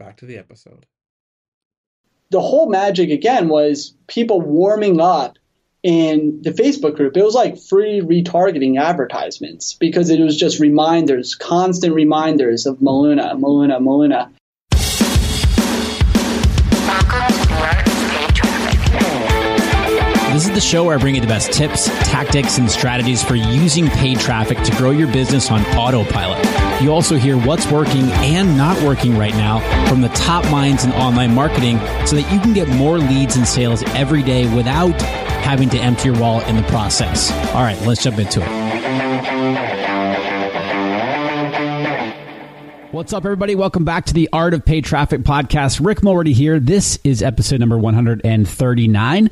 Back to the episode. The whole magic again was people warming up in the Facebook group. It was like free retargeting advertisements because it was just reminders, constant reminders of Maluna, Maluna, Maluna. This is the show where I bring you the best tips, tactics, and strategies for using paid traffic to grow your business on autopilot. You also hear what's working and not working right now from the top minds in online marketing so that you can get more leads and sales every day without having to empty your wallet in the process. All right, let's jump into it. What's up, everybody? Welcome back to the Art of Paid Traffic podcast. Rick Mulready here. This is episode number 139.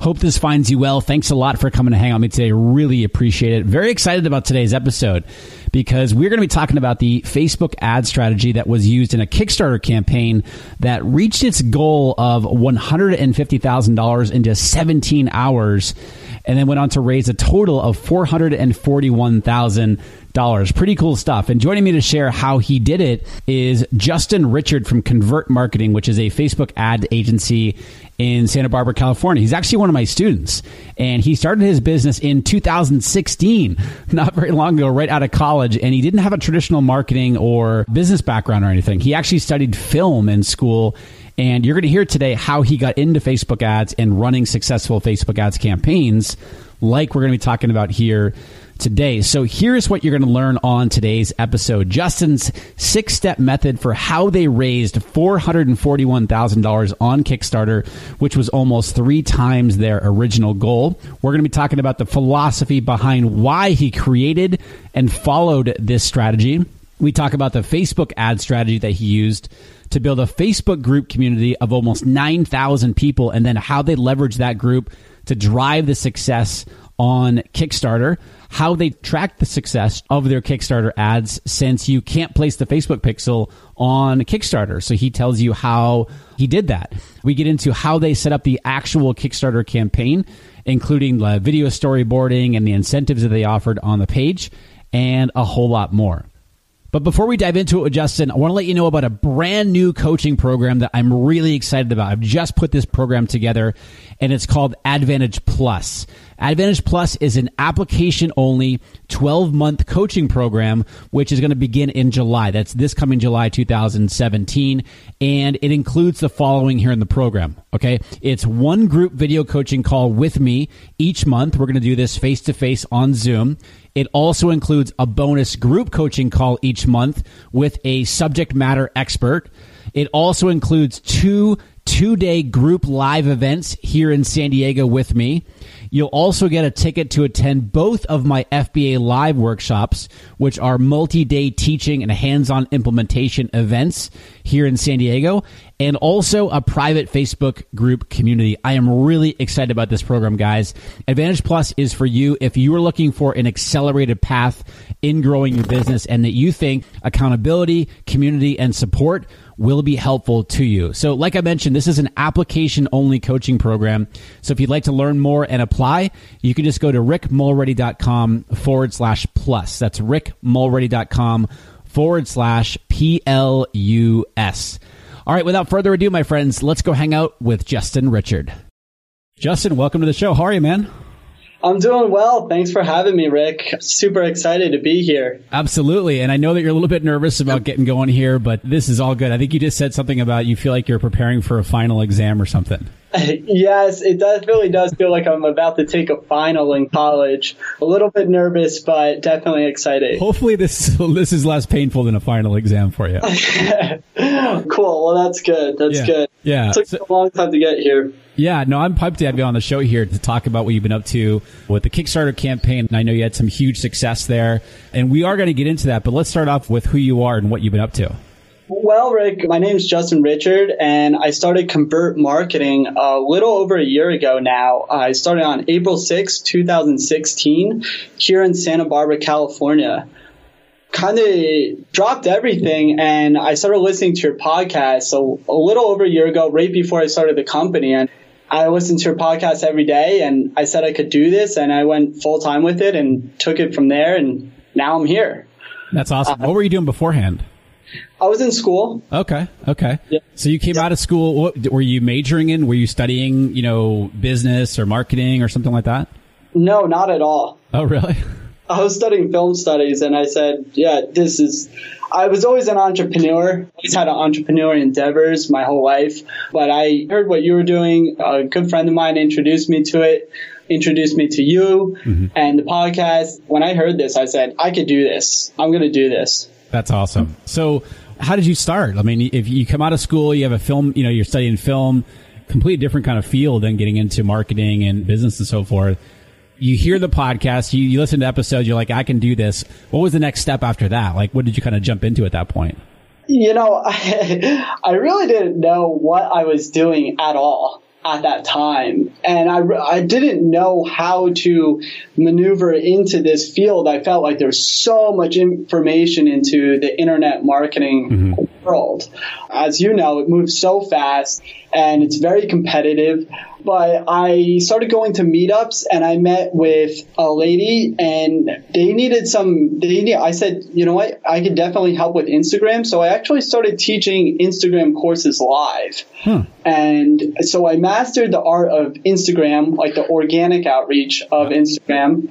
Hope this finds you well. Thanks a lot for coming to hang with me today. Really appreciate it. Very excited about today's episode because we're going to be talking about the Facebook ad strategy that was used in a Kickstarter campaign that reached its goal of $150,000 in just 17 hours and then went on to raise a total of $441,000 dollars. Pretty cool stuff. And joining me to share how he did it is Justin Richard from Convert Marketing, which is a Facebook ad agency in Santa Barbara, California. He's actually one of my students, and he started his business in 2016, not very long ago, right out of college. And he didn't have a traditional marketing or business background or anything. He actually studied film in school. And you're going to hear today how he got into Facebook ads and running successful Facebook ads campaigns, like we're going to be talking about here today. So here's what you're going to learn on today's episode. Justin's six step method for how they raised $441,000 on Kickstarter, which was almost three times their original goal. We're going to be talking about the philosophy behind why he created and followed this strategy. We talk about the Facebook ad strategy that he used to build a Facebook group community of almost 9,000 people and then how they leverage that group to drive the success on Kickstarter how they track the success of their Kickstarter ads since you can't place the Facebook pixel on Kickstarter. So he tells you how he did that. We get into how they set up the actual Kickstarter campaign, including the video storyboarding and the incentives that they offered on the page, and a whole lot more. But before we dive into it with Justin, I want to let you know about a brand new coaching program that I'm really excited about. I've just put this program together and it's called Advantage Plus. Advantage Plus is an application only 12 month coaching program, which is going to begin in July. That's this coming July 2017. And it includes the following here in the program. Okay. It's one group video coaching call with me each month. We're going to do this face to face on Zoom. It also includes a bonus group coaching call each month with a subject matter expert. It also includes two two day group live events here in San Diego with me. You'll also get a ticket to attend both of my FBA live workshops, which are multi-day teaching and hands-on implementation events here in San Diego, and also a private Facebook group community. I am really excited about this program, guys. Advantage Plus is for you if you are looking for an accelerated path in growing your business and that you think accountability, community, and support will be helpful to you. So, like I mentioned, this is an application only coaching program. So, if you'd like to learn more and apply, you can just go to rickmulready.com forward slash plus. That's rickmulready.com forward slash P L U S. All right, without further ado, my friends, let's go hang out with Justin Richard. Justin, welcome to the show. How are you, man? I'm doing well. Thanks for having me, Rick. Super excited to be here. Absolutely. And I know that you're a little bit nervous about getting going here, but this is all good. I think you just said something about you feel like you're preparing for a final exam or something. yes, it does really does feel like I'm about to take a final in college. A little bit nervous, but definitely excited. Hopefully this this is less painful than a final exam for you. cool. Well, that's good. That's yeah. good. Yeah. It took so, a long time to get here. Yeah, no, I'm pumped to have you on the show here to talk about what you've been up to with the Kickstarter campaign. I know you had some huge success there, and we are going to get into that, but let's start off with who you are and what you've been up to. Well, Rick, my name is Justin Richard, and I started Convert Marketing a little over a year ago now. I started on April 6, 2016, here in Santa Barbara, California. Kind of dropped everything, and I started listening to your podcast so a little over a year ago, right before I started the company. And I listened to your podcast every day, and I said I could do this, and I went full time with it and took it from there, and now I'm here. That's awesome. Uh, what were you doing beforehand? I was in school. Okay. Okay. Yeah. So you came yeah. out of school. What, were you majoring in? Were you studying, you know, business or marketing or something like that? No, not at all. Oh, really? I was studying film studies, and I said, "Yeah, this is." I was always an entrepreneur. I always had entrepreneur endeavors my whole life. But I heard what you were doing. A good friend of mine introduced me to it introduced me to you mm-hmm. and the podcast. When I heard this, I said, I could do this. I'm going to do this. That's awesome. So, how did you start? I mean, if you come out of school, you have a film, you know, you're studying film, completely different kind of field than getting into marketing and business and so forth. You hear the podcast, you, you listen to episodes, you're like, I can do this. What was the next step after that? Like, what did you kind of jump into at that point? You know, I, I really didn't know what I was doing at all at that time. And I, I didn't know how to maneuver into this field. I felt like there's so much information into the internet marketing mm-hmm. World. As you know, it moves so fast and it's very competitive. But I started going to meetups and I met with a lady and they needed some, they need, I said, you know what, I could definitely help with Instagram. So I actually started teaching Instagram courses live. Hmm. And so I mastered the art of Instagram, like the organic outreach of Instagram.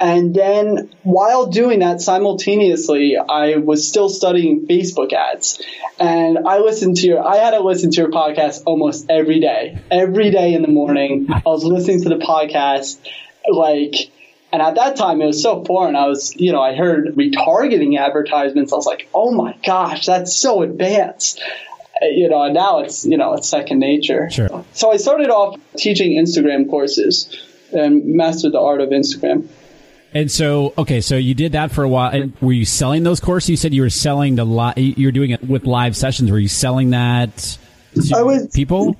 And then while doing that simultaneously, I was still studying Facebook ads. And I listened to your, I had to listen to your podcast almost every day. Every day in the morning, I was listening to the podcast, like, and at that time it was so foreign. I was, you know, I heard retargeting advertisements. I was like, oh my gosh, that's so advanced uh, you know, and now it's, you know, it's second nature. Sure. So I started off teaching Instagram courses and mastered the art of Instagram. And so, okay, so you did that for a while. And were you selling those courses? You said you were selling the li- you were doing it with live sessions. Were you selling that to was, people?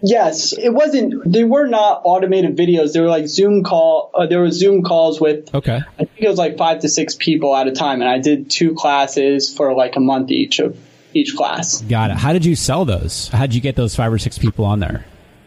Yes, it wasn't. They were not automated videos. They were like Zoom call. Uh, there were Zoom calls with. Okay. I think it was like five to six people at a time, and I did two classes for like a month each of each class. Got it. How did you sell those? How did you get those five or six people on there?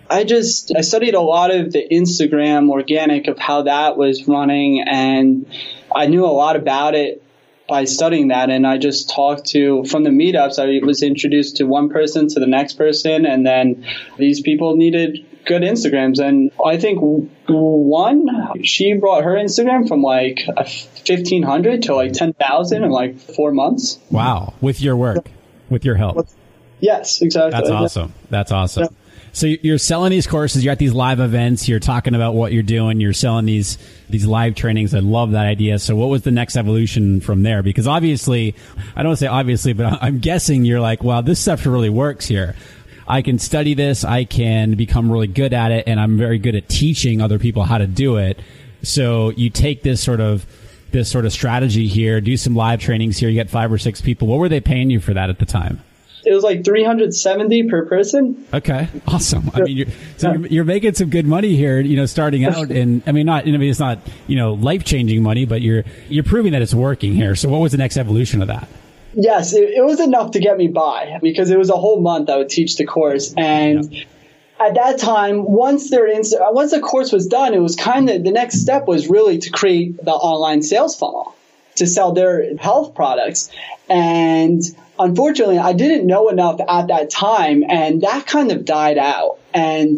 I just I studied a lot of the Instagram organic of how that was running and I knew a lot about it by studying that and I just talked to from the meetups I was introduced to one person to the next person and then these people needed good Instagrams and I think one she brought her Instagram from like 1500 to like 10,000 in like 4 months. Wow, with your work, with your help. Yes, exactly. That's awesome. That's awesome. Yeah. So you're selling these courses. You're at these live events. You're talking about what you're doing. You're selling these these live trainings. I love that idea. So what was the next evolution from there? Because obviously, I don't say obviously, but I'm guessing you're like, wow, this stuff really works here. I can study this, I can become really good at it, and I'm very good at teaching other people how to do it. So you take this sort of this sort of strategy here, do some live trainings here. You get five or six people. What were they paying you for that at the time? It was like 370 per person. Okay, awesome. I mean, you're, so you're, you're making some good money here. You know, starting out, and I mean, not. I mean, it's not you know life changing money, but you're you're proving that it's working here. So, what was the next evolution of that? Yes, it, it was enough to get me by because it was a whole month I would teach the course, and yeah at that time, once their uh, once the course was done, it was kind of the next step was really to create the online sales funnel to sell their health products. And unfortunately, I didn't know enough at that time, and that kind of died out. And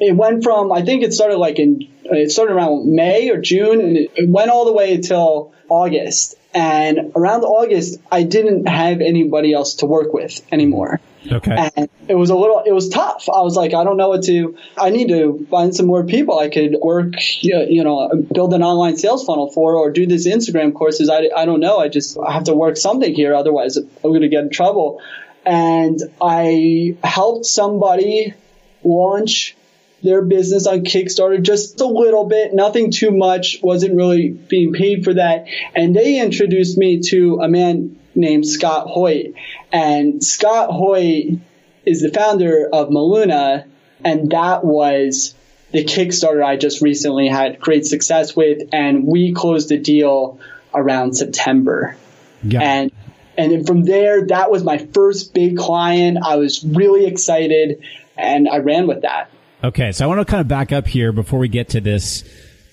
it went from I think it started like in it started around May or June, and it went all the way until August. And around August, I didn't have anybody else to work with anymore. Okay. And it was a little, it was tough. I was like, I don't know what to, I need to find some more people I could work, you know, build an online sales funnel for or do this Instagram courses. I, I don't know. I just I have to work something here. Otherwise, I'm going to get in trouble. And I helped somebody launch their business on Kickstarter just a little bit, nothing too much, wasn't really being paid for that. And they introduced me to a man named Scott Hoyt. And Scott Hoyt is the founder of Maluna, and that was the Kickstarter I just recently had great success with, and we closed the deal around September. Yeah. And and then from there, that was my first big client. I was really excited, and I ran with that. Okay, so I want to kind of back up here before we get to this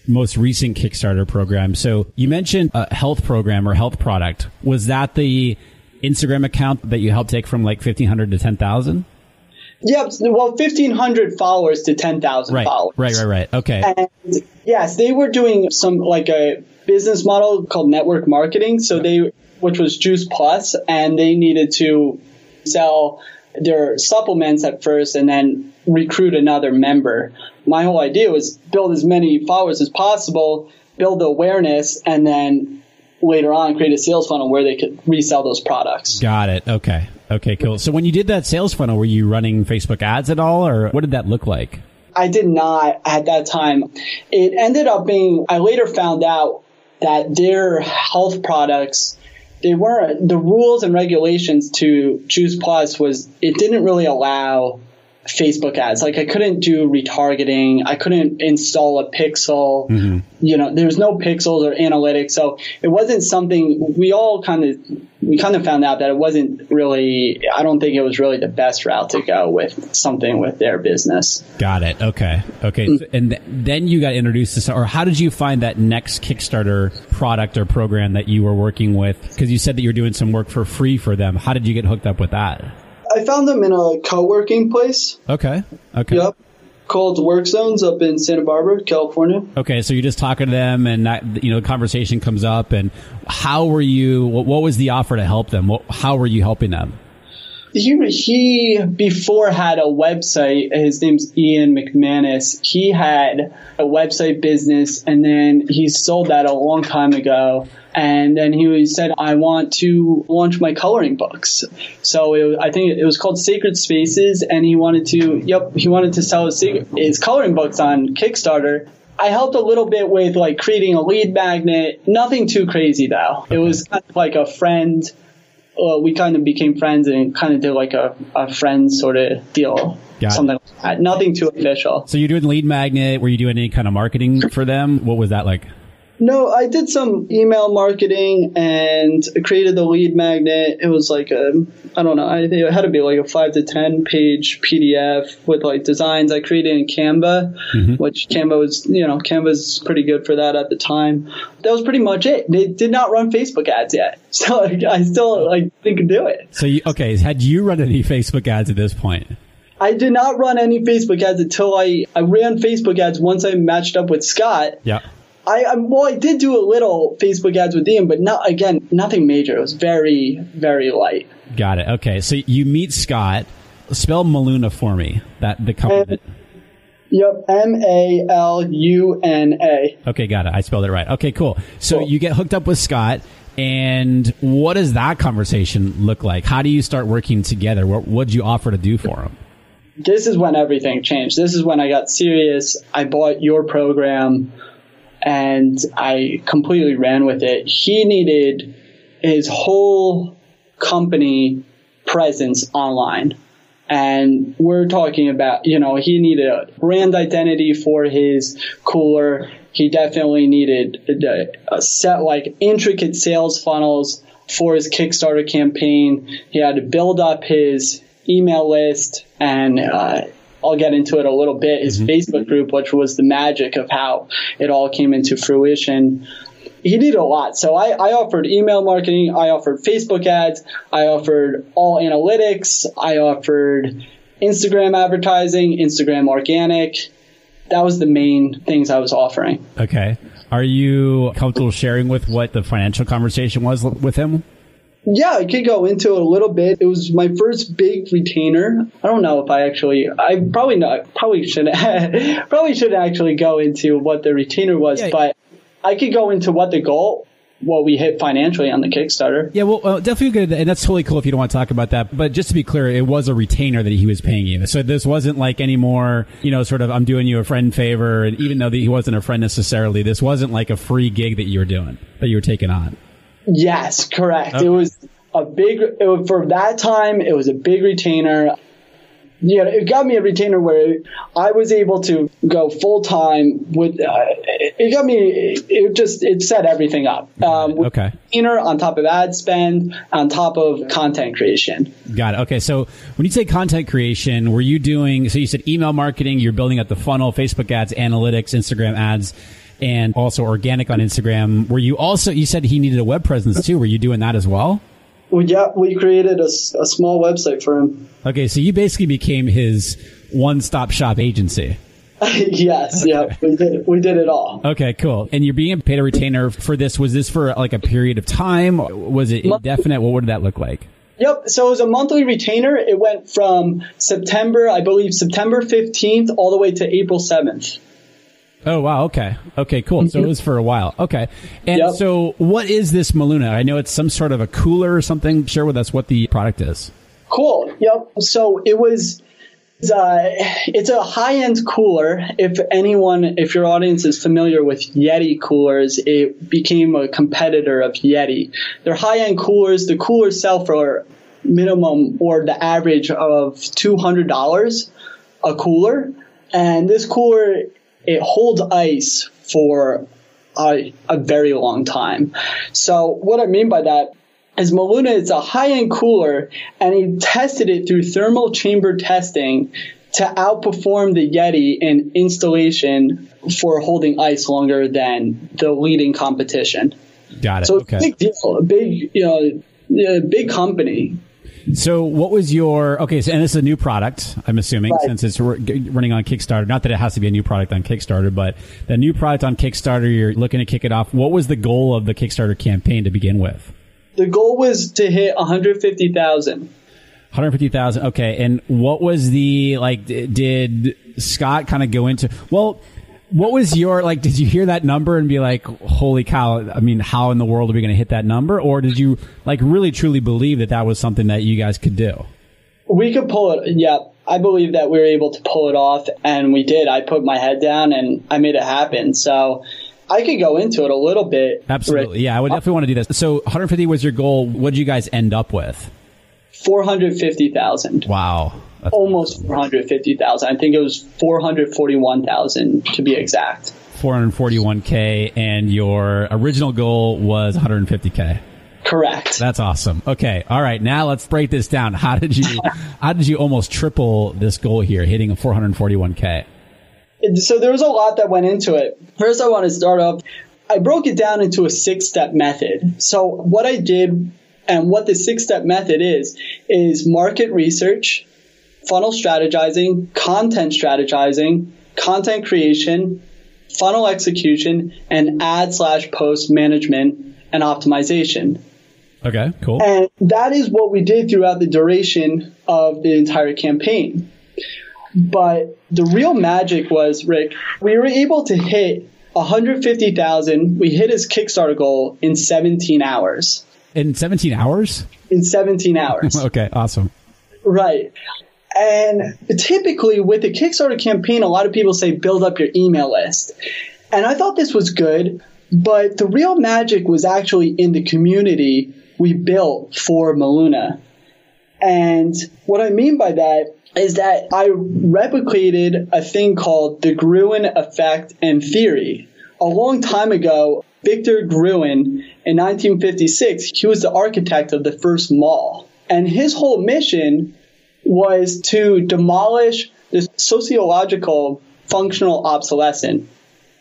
most recent Kickstarter program. So you mentioned a health program or health product. Was that the Instagram account that you helped take from like 1500 to 10,000? Yep. Well, 1,500 followers to 10,000 right, followers. Right, right, right. Okay. And yes, they were doing some like a business model called network marketing. So they, which was Juice Plus, and they needed to sell their supplements at first and then recruit another member. My whole idea was build as many followers as possible, build the awareness, and then later on create a sales funnel where they could resell those products. Got it. Okay. Okay, cool. So when you did that sales funnel, were you running Facebook ads at all or what did that look like? I did not at that time. It ended up being, I later found out that their health products they weren't the rules and regulations to Juice Plus was it didn't really allow Facebook ads. Like I couldn't do retargeting. I couldn't install a pixel. Mm-hmm. You know, there's no pixels or analytics. So it wasn't something we all kind of, we kind of found out that it wasn't really, I don't think it was really the best route to go with something with their business. Got it. Okay. Okay. Mm-hmm. And th- then you got introduced to, or how did you find that next Kickstarter product or program that you were working with? Because you said that you're doing some work for free for them. How did you get hooked up with that? I found them in a co-working place. Okay. Okay. Yep. Called Work Zones up in Santa Barbara, California. Okay, so you're just talking to them, and that you know, the conversation comes up. And how were you? What, what was the offer to help them? What, how were you helping them? He, he before had a website. His name's Ian McManus. He had a website business, and then he sold that a long time ago and then he said, I want to launch my coloring books. So it, I think it was called Sacred Spaces, and he wanted to, yep, he wanted to sell his, his coloring books on Kickstarter. I helped a little bit with like creating a lead magnet, nothing too crazy though. It was kind of like a friend. Uh, we kind of became friends and kind of did like a, a friend sort of deal. Got something like that. Nothing too official. So you're doing lead magnet. Were you doing any kind of marketing for them? What was that like? No, I did some email marketing and created the lead magnet. It was like a, I don't know, I think it had to be like a five to 10 page PDF with like designs I created in Canva, mm-hmm. which Canva was, you know, Canva's pretty good for that at the time. That was pretty much it. They did not run Facebook ads yet. So like, I still like think do it. So you, okay, had you run any Facebook ads at this point? I did not run any Facebook ads until I, I ran Facebook ads once I matched up with Scott. Yeah. I, I well, I did do a little Facebook ads with Ian, but not again, nothing major. It was very, very light. Got it. Okay, so you meet Scott. Spell Maluna for me. That the company. Yep, M A L U N A. Okay, got it. I spelled it right. Okay, cool. So cool. you get hooked up with Scott, and what does that conversation look like? How do you start working together? What would you offer to do for him? this is when everything changed. This is when I got serious. I bought your program and I completely ran with it. He needed his whole company presence online. And we're talking about, you know, he needed a brand identity for his cooler. He definitely needed a set like intricate sales funnels for his Kickstarter campaign. He had to build up his email list and uh, I'll get into it a little bit. His mm-hmm. Facebook group, which was the magic of how it all came into fruition. He did a lot. So I, I offered email marketing, I offered Facebook ads, I offered all analytics, I offered Instagram advertising, Instagram organic. That was the main things I was offering. Okay. Are you comfortable sharing with what the financial conversation was with him? Yeah, I could go into it a little bit. It was my first big retainer. I don't know if I actually, I probably not, probably shouldn't, probably shouldn't actually go into what the retainer was, yeah. but I could go into what the goal, what we hit financially on the Kickstarter. Yeah, well, uh, definitely good, and that's totally cool if you don't want to talk about that. But just to be clear, it was a retainer that he was paying you, so this wasn't like any more, you know, sort of I'm doing you a friend favor, and even though he wasn't a friend necessarily, this wasn't like a free gig that you were doing that you were taking on. Yes, correct. Okay. It was a big was, for that time. It was a big retainer. Yeah, it got me a retainer where I was able to go full time with. Uh, it got me. It just it set everything up. Um, okay. Retainer on top of ad spend, on top of content creation. Got it. Okay, so when you say content creation, were you doing? So you said email marketing. You're building up the funnel, Facebook ads, analytics, Instagram ads and also organic on Instagram. Were you also, you said he needed a web presence too. Were you doing that as well? Well, yeah, we created a, a small website for him. Okay, so you basically became his one stop shop agency. yes, yeah, we did. We did it all. Okay, cool. And you're being paid a retainer for this. Was this for like a period of time? Was it indefinite? What would that look like? Yep. So it was a monthly retainer. It went from September, I believe, September 15th all the way to April 7th. Oh wow, okay. Okay, cool. So it was for a while. Okay. And yep. so what is this Maluna? I know it's some sort of a cooler or something. Share with us what the product is. Cool. Yep. So it was uh, it's a high-end cooler. If anyone, if your audience is familiar with Yeti coolers, it became a competitor of Yeti. They're high-end coolers. The coolers sell for minimum or the average of two hundred dollars a cooler, and this cooler it holds ice for a, a very long time. So what I mean by that is Maluna is a high-end cooler, and he tested it through thermal chamber testing to outperform the Yeti in installation for holding ice longer than the leading competition. Got it. So okay. big deal, big you know, big company. So, what was your okay? So, and this is a new product, I'm assuming, right. since it's running on Kickstarter. Not that it has to be a new product on Kickstarter, but the new product on Kickstarter, you're looking to kick it off. What was the goal of the Kickstarter campaign to begin with? The goal was to hit 150,000. 150,000. Okay. And what was the, like, did Scott kind of go into, well, what was your like? Did you hear that number and be like, "Holy cow!" I mean, how in the world are we going to hit that number? Or did you like really truly believe that that was something that you guys could do? We could pull it. Yeah, I believe that we were able to pull it off, and we did. I put my head down and I made it happen. So I could go into it a little bit. Absolutely, yeah. I would uh, definitely want to do this. So 150 was your goal. What did you guys end up with? 450,000. Wow. That's almost awesome. 450,000. I think it was 441,000 to be exact. 441k and your original goal was 150k. Correct. That's awesome. Okay. All right. Now let's break this down. How did you how did you almost triple this goal here, hitting a 441k? So there was a lot that went into it. First, I want to start off. I broke it down into a six step method. So what I did and what the six step method is is market research, funnel strategizing, content strategizing, content creation, funnel execution, and ad slash post management and optimization. Okay, cool. And that is what we did throughout the duration of the entire campaign. But the real magic was, Rick, we were able to hit 150,000. We hit his Kickstarter goal in 17 hours. In 17 hours? In 17 hours. okay, awesome. Right. And typically with the Kickstarter campaign, a lot of people say build up your email list. And I thought this was good, but the real magic was actually in the community we built for Maluna. And what I mean by that is that I replicated a thing called the Gruen effect and theory. A long time ago, Victor Gruen in 1956, he was the architect of the first mall. And his whole mission was to demolish the sociological functional obsolescence.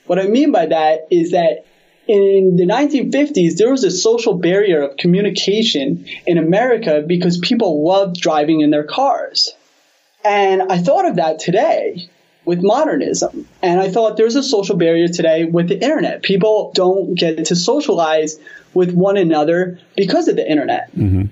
What I mean by that is that in the 1950s, there was a social barrier of communication in America because people loved driving in their cars. And I thought of that today with modernism. And I thought there's a social barrier today with the internet. People don't get to socialize with one another because of the internet. Mm-hmm.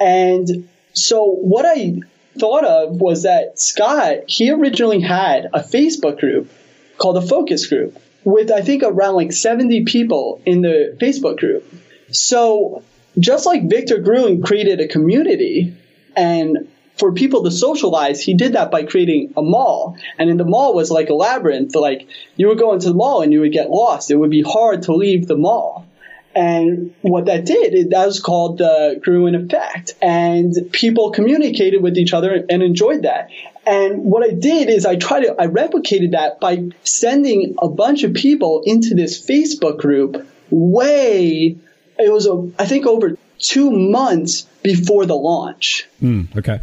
And so what I thought of was that Scott, he originally had a Facebook group called the Focus Group with, I think, around like 70 people in the Facebook group. So just like Victor Gruen created a community and for people to socialize, he did that by creating a mall. And in the mall was like a labyrinth. Like you would go into the mall and you would get lost. It would be hard to leave the mall. And what that did, it, that was called the Gruen effect. And people communicated with each other and enjoyed that. And what I did is I tried to, I replicated that by sending a bunch of people into this Facebook group way, it was, a, I think over two months before the launch. Mm, okay.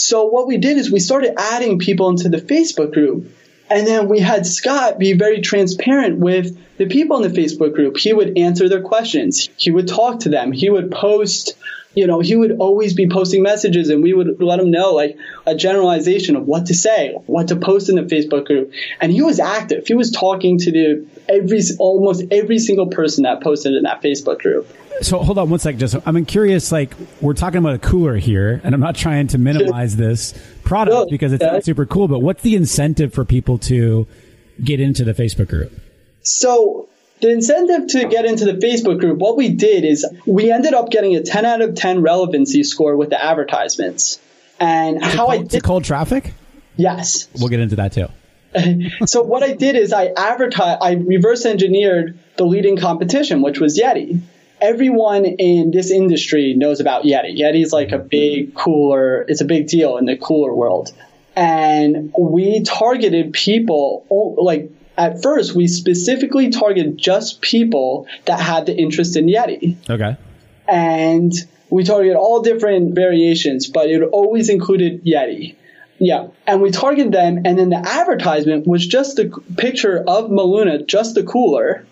So what we did is we started adding people into the Facebook group. And then we had Scott be very transparent with the people in the Facebook group. He would answer their questions. He would talk to them. He would post, you know, he would always be posting messages and we would let him know like a generalization of what to say, what to post in the Facebook group. And he was active. He was talking to the every almost every single person that posted in that Facebook group. So hold on one second. Just I'm curious. Like we're talking about a cooler here, and I'm not trying to minimize this product no, because it's not super cool. But what's the incentive for people to get into the Facebook group? So the incentive to get into the Facebook group, what we did is we ended up getting a 10 out of 10 relevancy score with the advertisements. And how cold, I did cold traffic. Yes, we'll get into that too. so what I did is I advertised, I reverse engineered the leading competition, which was Yeti everyone in this industry knows about Yeti. Yeti's like a big cooler, it's a big deal in the cooler world. And we targeted people, like at first, we specifically targeted just people that had the interest in Yeti. Okay. And we targeted all different variations, but it always included Yeti. Yeah. And we targeted them, and then the advertisement was just the picture of Maluna, just the cooler.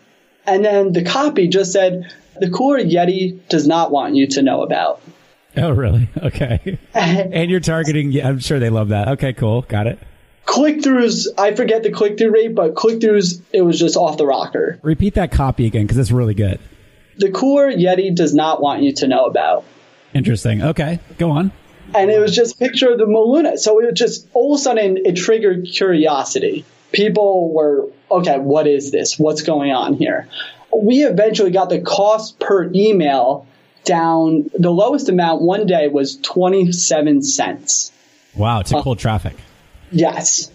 And then the copy just said, the cooler Yeti does not want you to know about. Oh, really? Okay. and you're targeting, yeah, I'm sure they love that. Okay, cool. Got it. Click throughs, I forget the click through rate, but click throughs, it was just off the rocker. Repeat that copy again because it's really good. The cooler Yeti does not want you to know about. Interesting. Okay, go on. And it was just picture of the Maluna. So it was just all of a sudden it triggered curiosity. People were, okay, what is this? What's going on here? we eventually got the cost per email down. The lowest amount one day was 27 cents. Wow, to cold uh, traffic. Yes.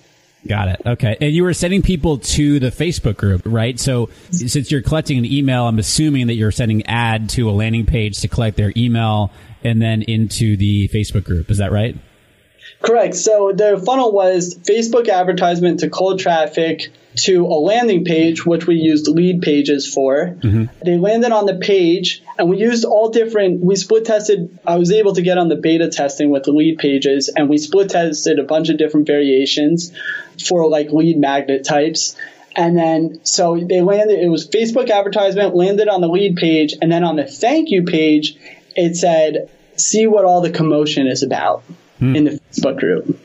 Got it. Okay. And you were sending people to the Facebook group, right? So since you're collecting an email, I'm assuming that you're sending ad to a landing page to collect their email and then into the Facebook group. Is that right? Correct. So the funnel was Facebook advertisement to cold traffic to a landing page, which we used Leadpages for. Mm-hmm. They landed on the page, and we used all different. We split tested. I was able to get on the beta testing with the Leadpages, and we split tested a bunch of different variations for like lead magnet types. And then, so they landed, it was Facebook advertisement, landed on the lead page, and then on the thank you page, it said, see what all the commotion is about hmm. in the Facebook group.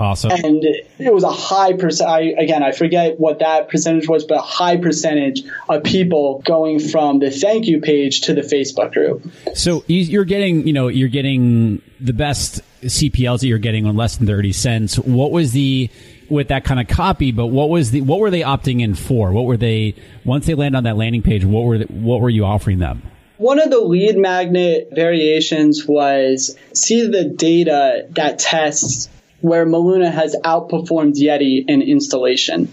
Awesome. And it was a high percent. Again, I forget what that percentage was, but a high percentage of people going from the thank you page to the Facebook group. So you're getting, you know, you're getting the best CPLs that you're getting on less than thirty cents. What was the with that kind of copy? But what was the what were they opting in for? What were they once they land on that landing page? What were the, what were you offering them? One of the lead magnet variations was see the data that tests where Maluna has outperformed Yeti in installation.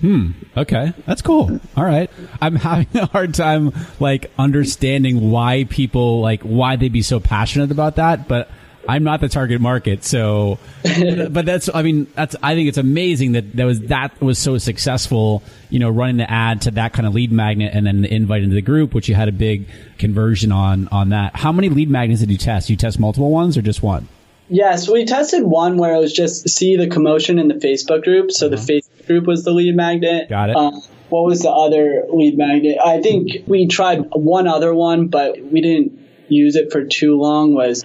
Hmm. Okay. That's cool. All right. I'm having a hard time like understanding why people like why they'd be so passionate about that, but I'm not the target market. So, but that's, I mean, that's, I think it's amazing that that was, that was so successful, you know, running the ad to that kind of lead magnet and then the invite into the group, which you had a big conversion on, on that. How many lead magnets did you test? You test multiple ones or just one? Yes, we tested one where it was just see the commotion in the Facebook group. So the uh-huh. Facebook group was the lead magnet. Got it. Um, what was the other lead magnet? I think we tried one other one, but we didn't use it for too long. Was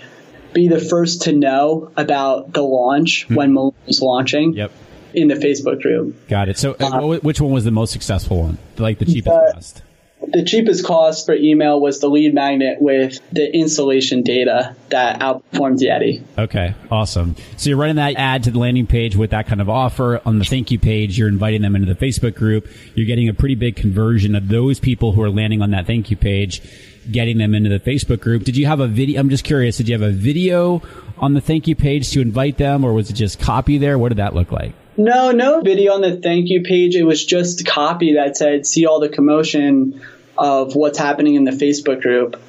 be the first to know about the launch hmm. when Maluna was launching. Yep. In the Facebook group. Got it. So, uh, which one was the most successful one? Like the cheapest the, cost? The cheapest cost for email was the lead magnet with the installation data that outperformed Yeti. Okay, awesome. So you're running that ad to the landing page with that kind of offer. On the thank you page, you're inviting them into the Facebook group. You're getting a pretty big conversion of those people who are landing on that thank you page, getting them into the Facebook group. Did you have a video? I'm just curious. Did you have a video on the thank you page to invite them, or was it just copy there? What did that look like? No, no video on the thank you page. It was just copy that said, see all the commotion of what's happening in the Facebook group.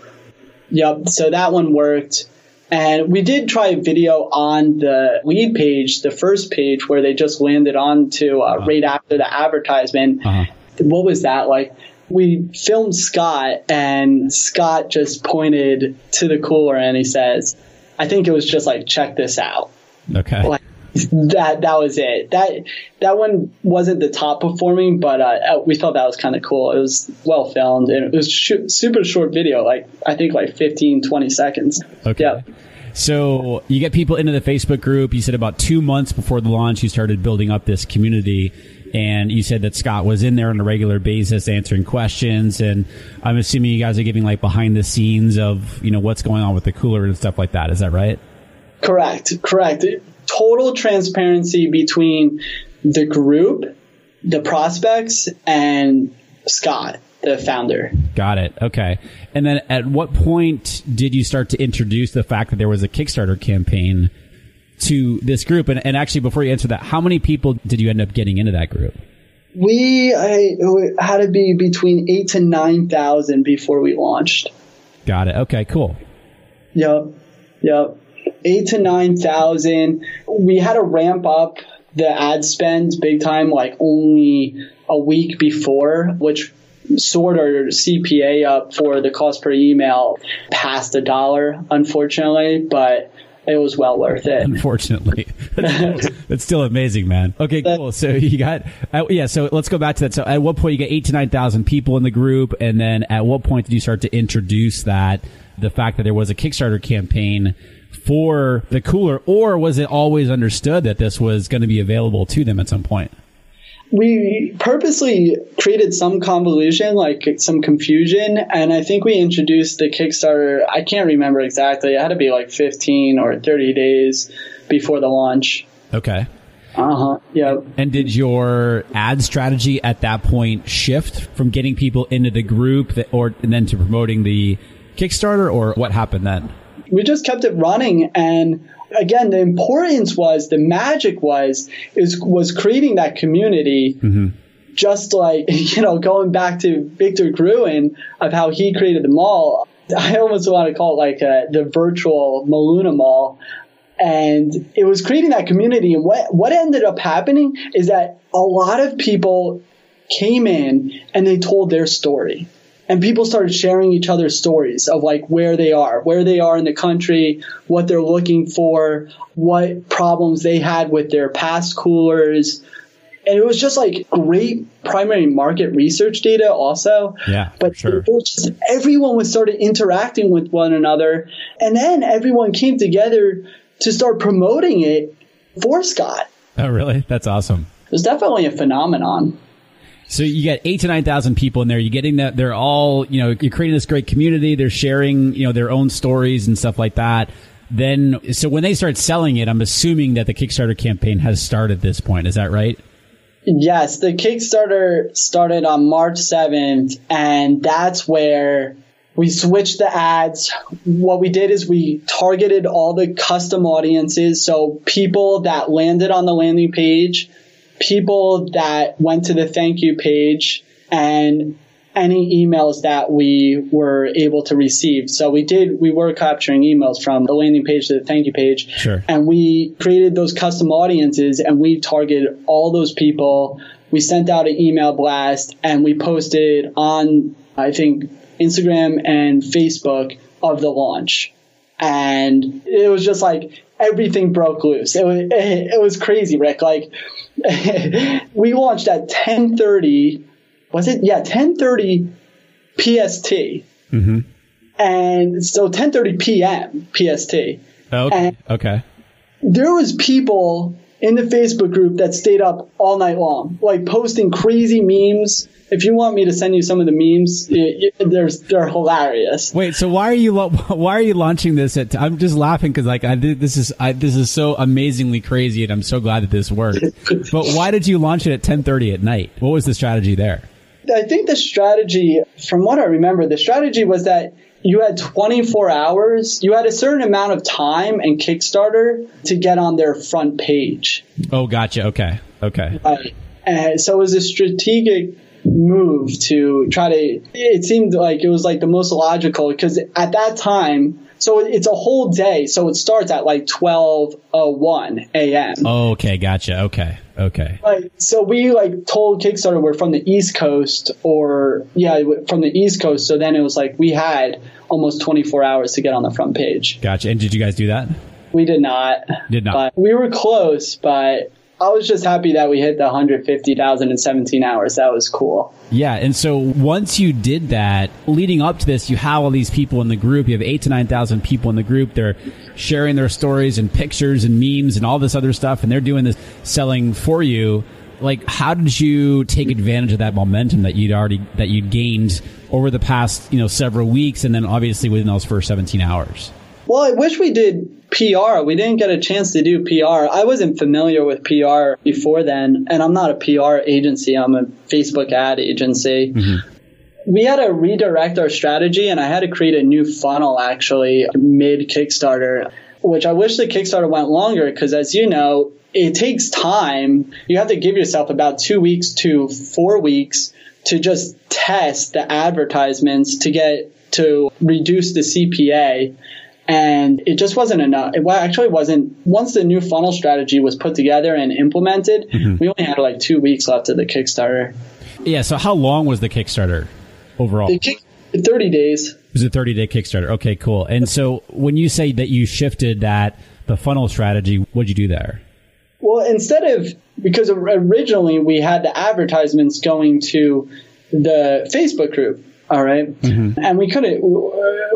Yep. So that one worked. And we did try video on the lead page, the first page where they just landed onto uh, uh-huh. right after the advertisement. Uh-huh. What was that like? We filmed Scott, and Scott just pointed to the cooler and he says, I think it was just like, check this out. Okay. Like, that that was it. That that one wasn't the top performing, but uh, we thought that was kind of cool. It was well filmed and it was sh- super short video, like I think like 15, 20 seconds. Okay. Yep. So you get people into the Facebook group. You said about two months before the launch, you started building up this community. And you said that Scott was in there on a regular basis answering questions. And I'm assuming you guys are giving like behind the scenes of, you know, what's going on with the cooler and stuff like that. Is that right? Correct. Correct total transparency between the group, the prospects, and Scott, the founder. Got it. Okay. And then at what point did you start to introduce the fact that there was a Kickstarter campaign to this group? And, and actually, before you answer that, how many people did you end up getting into that group? We I, had to be between eight to nine thousand before we launched. Got it. Okay. Cool. Yep. Yep eight to nine thousand. We had to ramp up the ad spend big time, like only a week before, which sort our CPA up for the cost per email past a dollar, unfortunately, but it was well worth it. Unfortunately, that's still amazing, man. Okay, cool. So you got, uh, yeah. So let's go back to that. So at what point you get eight to nine thousand people in the group, and then at what point did you start to introduce that the fact that there was a Kickstarter campaign for the cooler, or was it always understood that this was going to be available to them at some point? We purposely created some convolution, like some confusion, and I think we introduced the Kickstarter. I can't remember exactly. It had to be like 15 or 30 days before the launch. Okay. Uh huh. Yeah. And did your ad strategy at that point shift from getting people into the group, that, or and then to promoting the Kickstarter, or what happened then? We just kept it running. And again the importance was the magic was is was creating that community mm-hmm. just like you know going back to victor gruen of how he created the mall. I almost want to call it like a, the virtual maluna mall. And it was creating that community. And what what ended up happening is that a lot of people came in and they told their story and people started sharing each other's stories of like where they are, where they are in the country, what they're looking for, what problems they had with their past coolers. And it was just like great primary market research data also. Yeah. But sure. just, everyone was started interacting with one another. And then everyone came together to start promoting it for Scott. Oh, really? That's awesome. It was definitely a phenomenon. So you get eight to nine thousand people in there. You're getting that they're all you know you're creating this great community. They're sharing you know their own stories and stuff like that. Then so when they start selling it, I'm assuming that the Kickstarter campaign has started at this point. Is that right? Yes, the Kickstarter started on March 7th, and that's where we switched the ads. What we did is we targeted all the custom audiences. So people that landed on the landing page, people that went to the thank you page, and any emails that we were able to receive. So we did, we were capturing emails from the landing page to the thank you page. Sure. And we created those custom audiences and we targeted all those people. We sent out an email blast and we posted on, I think, Instagram and Facebook of the launch. And it was just like everything broke loose. It was, it was crazy, Rick. Like we launched at 1030, was it? Yeah, 1030 PST. Mm-hmm. And so 1030 PM PST. Oh, okay. Okay. There was people in the Facebook group that stayed up all night long, like posting crazy memes. If you want me to send you some of the memes, they're they're hilarious. Wait, so why are you why are you launching this? At I'm just laughing because like I this is I, this is so amazingly crazy, and I'm so glad that this worked. but why did you launch it at 10:30 at night? What was the strategy there? I think the strategy, from what I remember, the strategy was that you had 24 hours, you had a certain amount of time and Kickstarter to get on their front page. Oh, gotcha. Okay. Okay. Right. And so it was a strategic move to try to, it seemed like it was like the most logical because at that time, so it's a whole day. So it starts at like 12:01 a.m. Okay, gotcha. Okay. Okay. Like, so we like told Kickstarter we're from the East Coast or yeah, from the East Coast. So then it was like we had almost 24 hours to get on the front page. Gotcha. And did you guys do that? We did not. Did not. But we were close, but I was just happy that we hit the 150,000 in 17 hours. That was cool. Yeah. And so once you did that, leading up to this, you have all these people in the group. You have eight to 9,000 people in the group. They're sharing their stories and pictures and memes and all this other stuff. And they're doing this selling for you. Like, how did you take advantage of that momentum that you'd already, that you'd gained over the past, you know, several weeks and then obviously within those first 17 hours? Well, I wish we did PR. We didn't get a chance to do PR. I wasn't familiar with PR before then, and I'm not a PR agency. I'm a Facebook ad agency. Mm-hmm. We had to redirect our strategy, and I had to create a new funnel actually mid Kickstarter, which I wish the Kickstarter went longer because, as you know, it takes time. You have to give yourself about two weeks to four weeks to just test the advertisements to get to reduce the CPA and it just wasn't enough. It actually wasn't. Once the new funnel strategy was put together and implemented, mm-hmm. we only had like two weeks left of the Kickstarter. Yeah. So how long was the Kickstarter overall? The kick, 30 days. It was a 30 day Kickstarter. Okay, cool. And so when you say that you shifted that, the funnel strategy, what'd you do there? Well, instead of, because originally we had the advertisements going to the Facebook group, all right? mm-hmm. And we couldn't,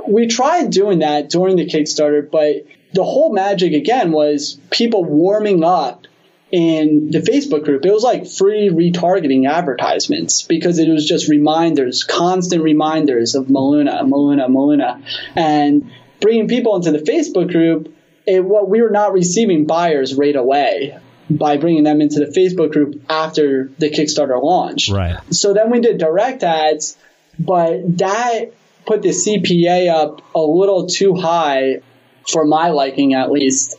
we tried doing that during the Kickstarter, but the whole magic again was people warming up in the Facebook group. It was like free retargeting advertisements because it was just reminders, constant reminders of Maluna, Maluna, Maluna. And bringing people into the Facebook group, it, what we were not receiving buyers right away by bringing them into the Facebook group after the Kickstarter launch. Right. So then we did direct ads but that put the CPA up a little too high for my liking, at least.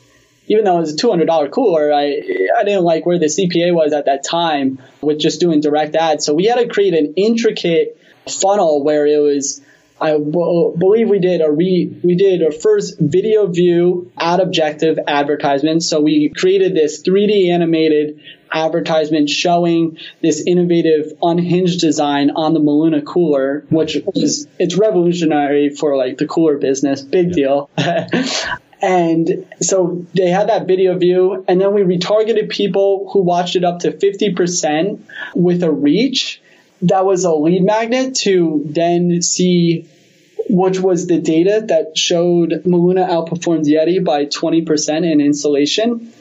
Even though it was a $200 cooler, I, I didn't like where the CPA was at that time with just doing direct ads. So we had to create an intricate funnel where it was I believe we did a re, we did a first video view ad objective advertisement. So we created this 3D animated advertisement showing this innovative unhinged design on the Maluna cooler, which is it's revolutionary for like the cooler business. Big deal. And so they had that video view, and then we retargeted people who watched it up to 50% with a reach that was a lead magnet to then see which was the data that showed Maluna outperformed Yeti by 20% in installation.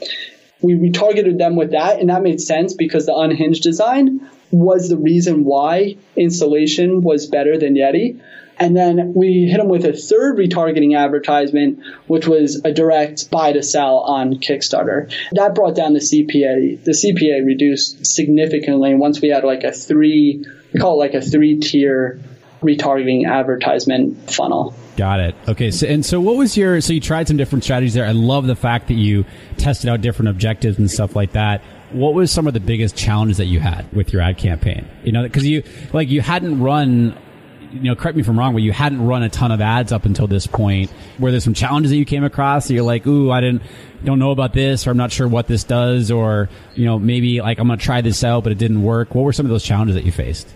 We retargeted them with that, and that made sense because the unhinged design was the reason why installation was better than Yeti. And then we hit them with a third retargeting advertisement, which was a direct buy to sell on Kickstarter. That brought down the CPA. The CPA reduced significantly once we had like a three, we call it like a three tier retargeting advertisement funnel. Got it. Okay. So, and so what was your, so you tried some different strategies there. I love the fact that you tested out different objectives and stuff like that. What was some of the biggest challenges that you had with your ad campaign? You know, because you, like, you hadn't run you know, correct me if I'm wrong, but you hadn't run a ton of ads up until this point. Were there some challenges that you came across that you're like, ooh, I didn't, don't know about this, or I'm not sure what this does, or, you know, maybe like I'm going to try this out, but it didn't work. What were some of those challenges that you faced?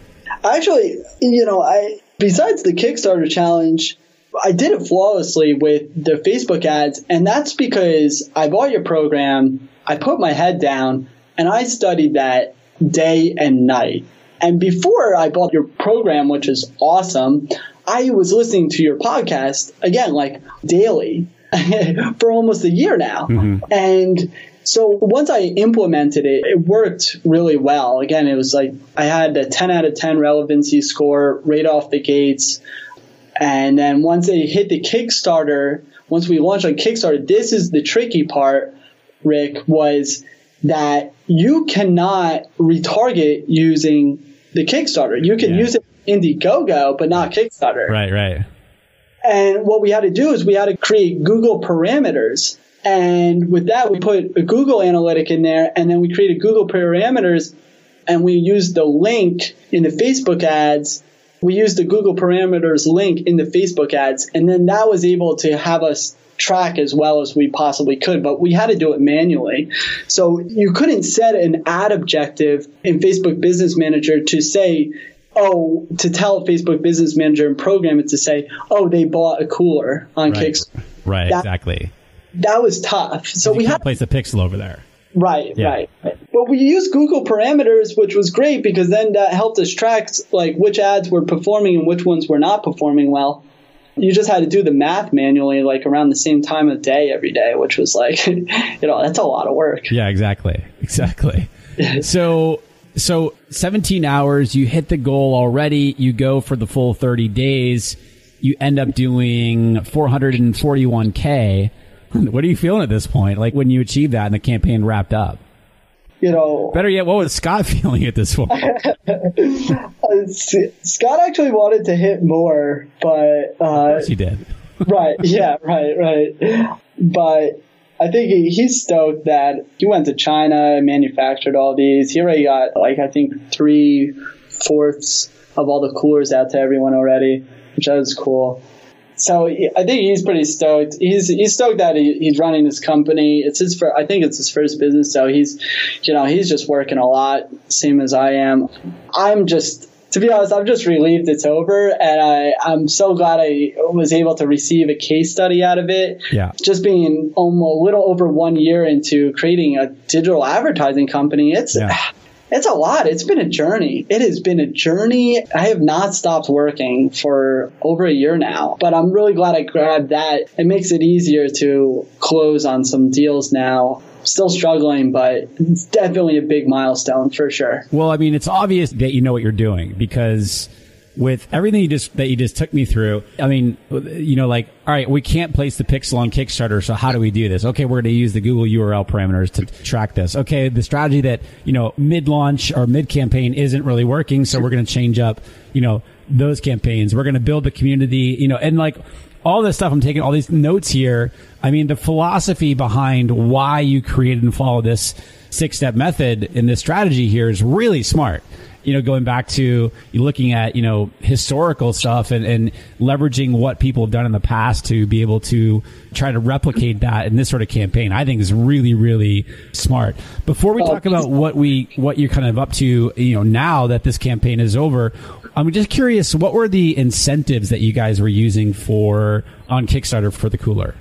Actually, you know, I, besides the Kickstarter challenge, I did it flawlessly with the Facebook ads, and that's because I bought your program, I put my head down, and I studied that day and night. And before I bought your program, which is awesome, I was listening to your podcast again, like daily for almost a year now. Mm-hmm. And so once I implemented it, it worked really well. Again, it was like I had a 10 out of 10 relevancy score right off the gates. And then once they hit the Kickstarter, once we launched on Kickstarter, this is the tricky part, Rick, was that you cannot retarget using the Kickstarter. You can yeah. use it in Indiegogo, but not Kickstarter. Right, right. And what we had to do is we had to create Google parameters. And with that, we put a Google analytic in there, and then we created Google parameters, and we used the link in the Facebook ads we used the Google parameters link in the Facebook ads, and then that was able to have us track as well as we possibly could, but we had to do it manually. So you couldn't set an ad objective in Facebook Business Manager to say, oh, to tell Facebook Business Manager and program it to say, oh, they bought a cooler on right. Kickstarter. Right, that, exactly. That was tough. So we had to place a pixel over there. Right, yeah. right. But we used Google parameters, which was great because then that helped us track like which ads were performing and which ones were not performing well. You just had to do the math manually, like around the same time of day every day, which was like, you know, that's a lot of work. Yeah, exactly, exactly. so, so 17 hours, you hit the goal already. You go for the full 30 days. You end up doing 441k what are you feeling at this point? Like when you achieved that and the campaign wrapped up? You know, better yet, what was Scott feeling at this point? Scott actually wanted to hit more, but uh, he did. right? Yeah. Right. Right. But I think he, he's stoked that he went to China and manufactured all these. He already got like I think three fourths of all the coolers out to everyone already, which was cool so I think he's pretty stoked. He's he's stoked that he, he's running this company. It's his first, I think it's his first business, so he's you know he's just working a lot, same as I am. I'm just to be honest, I'm just relieved it's over, and I I'm so glad I was able to receive a case study out of it. Yeah, just being almost a little over one year into creating a digital advertising company, it's. Yeah it's a lot. It's been a journey. It has been a journey. I have not stopped working for over a year now, but I'm really glad I grabbed that. It makes it easier to close on some deals now still struggling, but it's definitely a big milestone for sure. Well, I mean, it's obvious that you know what you're doing because with everything you just that you just took me through. I mean, you know, like, all right, we can't place the pixel on Kickstarter, so how do we do this? Okay, we're going to use the Google URL parameters to track this. Okay, the strategy that you know mid launch or mid campaign isn't really working, so we're going to change up, you know, those campaigns. We're going to build the community, you know, and like all this stuff. I'm taking all these notes here. I mean, the philosophy behind why you created and follow this six step method in this strategy here is really smart you know, going back to looking at, you know, historical stuff and, and leveraging what people have done in the past to be able to try to replicate that in this sort of campaign, I think is really, really smart. Before we talk about what we, what you're kind of up to, you know, now that this campaign is over, I'm just curious, what were the incentives that you guys were using for on Kickstarter for the cooler?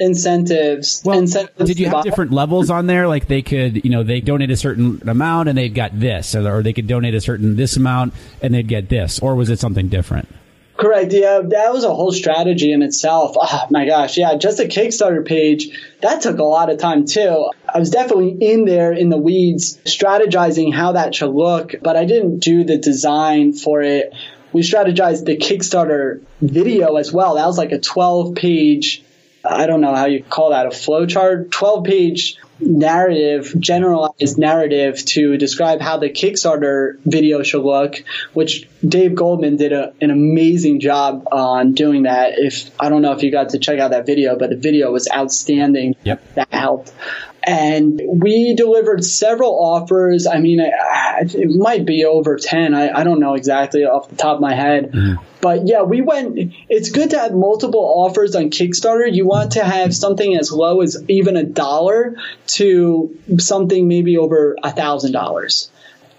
Incentives. Well, incentives did you have different levels on there? Like they could, you know, they donate a certain amount and they'd got this, or they could donate a certain this amount and they'd get this, or was it something different? Correct. Yeah, that was a whole strategy in itself. Oh my gosh, yeah, just a Kickstarter page that took a lot of time too. I was definitely in there in the weeds, strategizing how that should look, but I didn't do the design for it. We strategized the Kickstarter video as well. That was like a 12 page I don't know how you call that a flowchart, 12 page narrative, generalized narrative to describe how the Kickstarter video should look, which Dave Goldman did a, an amazing job on doing that. If I don't know if you got to check out that video, but the video was outstanding. Yep. That helped. And we delivered several offers. I mean, it might be over 10. I, I don't know exactly off the top of my head. Mm-hmm. But yeah, we went. It's good to have multiple offers on Kickstarter. You want to have something as low as even a dollar to something maybe over a thousand dollars.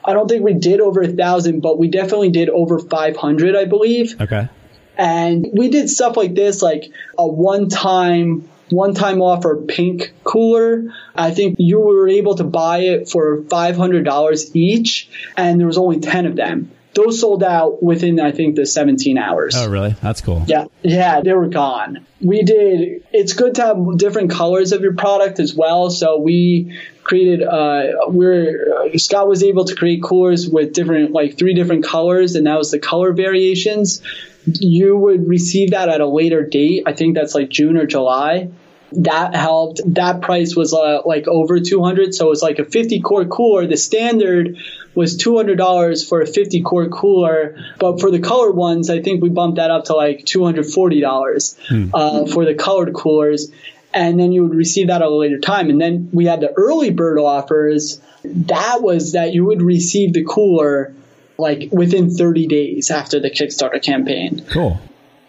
I don't think we did over a thousand, but we definitely did over 500, I believe. Okay. And we did stuff like this, like a one time one time offer pink cooler. I think you were able to buy it for $500 each, and there was only 10 of them. Those sold out within, I think, the 17 hours. Oh, really? That's cool. Yeah. Yeah, they were gone. We did, it's good to have different colors of your product as well. So we created, uh, we're, uh, Scott was able to create coolers with different, like three different colors, and that was the color variations you would receive that at a later date. I think that's like June or July that helped. That price was uh, like over 200. So it was like a 50 quart cooler. The standard was $200 for a 50 quart cooler. But for the colored ones, I think we bumped that up to like $240 hmm. uh, for the colored coolers. And then you would receive that at a later time. And then we had the early bird offers. That was that you would receive the cooler like within 30 days after the Kickstarter campaign. Cool.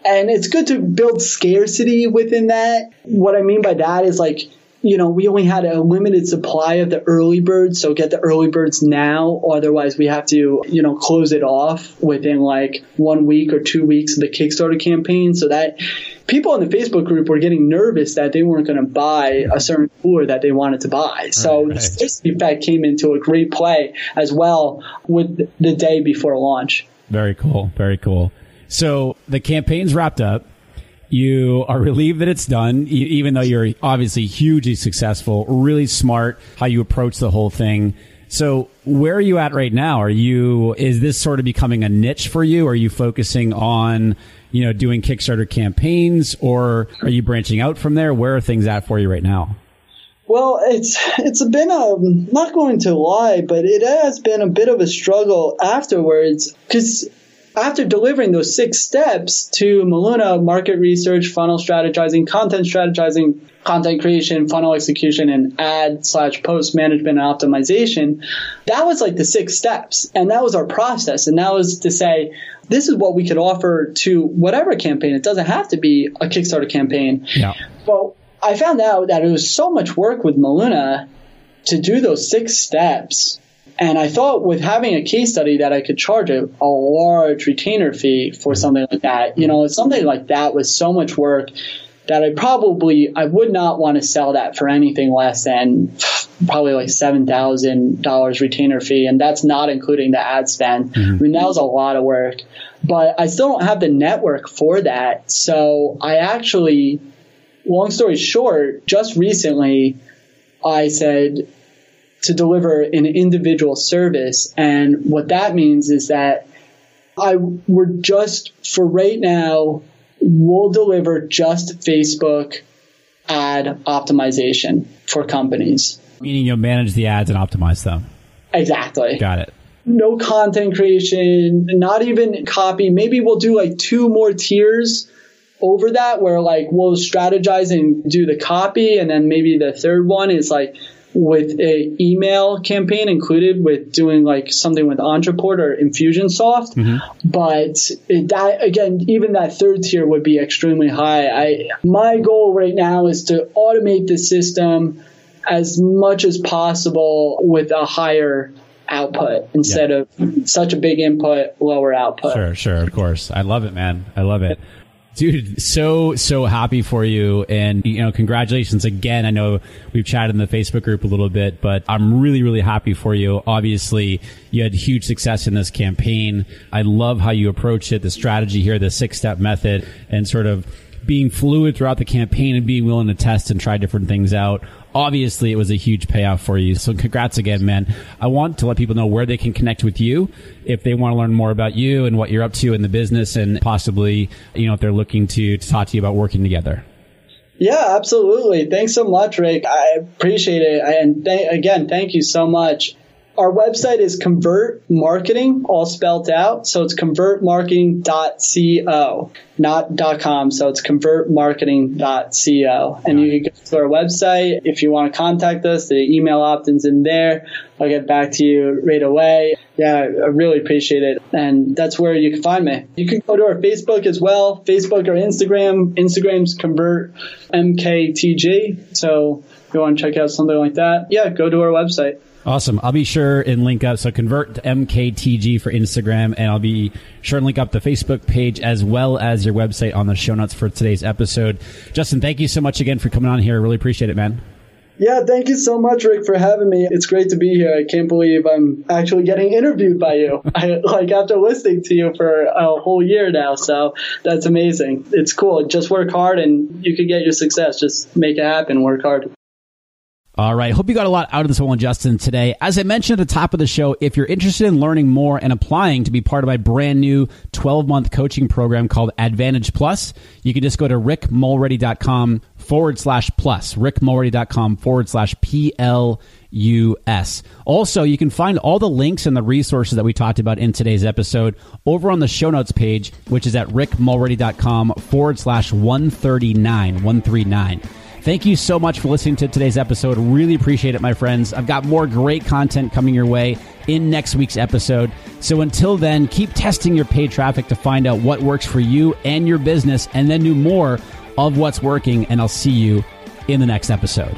And it's good to build scarcity within that. What I mean by that is like, you know, we only had a limited supply of the early birds, so get the early birds now. Otherwise, we have to, you know, close it off within like one week or two weeks of the Kickstarter campaign. So that people in the Facebook group were getting nervous that they weren't going to buy a certain cooler that they wanted to buy. So right, right. the scarcity effect came into a great play as well with the day before launch. Very cool. Very cool. So the campaign's wrapped up. You are relieved that it's done, even though you're obviously hugely successful, really smart how you approach the whole thing. So where are you at right now? Are you, is this sort of becoming a niche for you? Are you focusing on, you know, doing Kickstarter campaigns or are you branching out from there? Where are things at for you right now? Well, it's it's been a not going to lie, but it has been a bit of a struggle afterwards because after delivering those six steps to Maluna, market research, funnel strategizing, content strategizing, content creation, funnel execution, and ad slash post management and optimization, that was like the six steps. And that was our process. And that was to say, this is what we could offer to whatever campaign. It doesn't have to be a Kickstarter campaign. Yeah. Well, I found out that it was so much work with Maluna to do those six steps and I thought with having a case study that I could charge a, a large retainer fee for something like that. You know, something like that was so much work that I probably I would not want to sell that for anything less than probably like seven thousand dollars retainer fee, and that's not including the ad spend. Mm-hmm. I mean, that was a lot of work, but I still don't have the network for that. So I actually, long story short, just recently, I said to deliver an individual service. And what that means is that I we're just for right now, we'll deliver just Facebook ad optimization for companies. Meaning you'll manage the ads and optimize them. Exactly. Got it. No content creation, not even copy. Maybe we'll do like two more tiers over that where like we'll strategize and do the copy and then maybe the third one is like with a email campaign included with doing like something with Ontraport or Infusionsoft. Mm-hmm. But it, that again, even that third tier would be extremely high. I my goal right now is to automate the system as much as possible with a higher output instead yeah. of such a big input, lower output. Sure, sure, of course. I love it, man. I love it. Dude, so, so happy for you. And, you know, congratulations again. I know we've chatted in the Facebook group a little bit, but I'm really, really happy for you. Obviously, you had huge success in this campaign. I love how you approached it, the strategy here, the six step method and sort of being fluid throughout the campaign and being willing to test and try different things out obviously it was a huge payoff for you. So congrats again, man. I want to let people know where they can connect with you if they want to learn more about you and what you're up to in the business and possibly, you know, if they're looking to, to talk to you about working together. Yeah, absolutely. Thanks so much, Rick. I appreciate it. And th- again, thank you so much. Our website is Convert Marketing, all spelled out. So it's convertmarketing.co, not .com. So it's convertmarketing.co. And you can go to our website. If you want to contact us, the email opt-in's in there. I'll get back to you right away. Yeah, I really appreciate it. And that's where you can find me. You can go to our Facebook as well, Facebook or Instagram. Instagram's Convert MKTG. So if you want to check out something like that, yeah, go to our website. Awesome. I'll be sure and link up. So convert to MKTG for Instagram, and I'll be sure and link up the Facebook page as well as your website on the show notes for today's episode. Justin, thank you so much again for coming on here. I really appreciate it, man. Yeah, thank you so much, Rick, for having me. It's great to be here. I can't believe I'm actually getting interviewed by you. I, like after listening to you for a whole year now, so that's amazing. It's cool. Just work hard, and you can get your success. Just make it happen. Work hard. All right. Hope you got a lot out of this one, Justin, today. As I mentioned at the top of the show, if you're interested in learning more and applying to be part of my brand new 12 month coaching program called Advantage Plus, you can just go to rickmulready.com forward slash plus, rickmulready.com forward slash P-L-U-S. Also, you can find all the links and the resources that we talked about in today's episode over on the show notes page, which is at rickmulready.com forward slash 139, 139. Thank you so much for listening to today's episode. Really appreciate it, my friends. I've got more great content coming your way in next week's episode. So until then, keep testing your paid traffic to find out what works for you and your business, and then do more of what's working. And I'll see you in the next episode.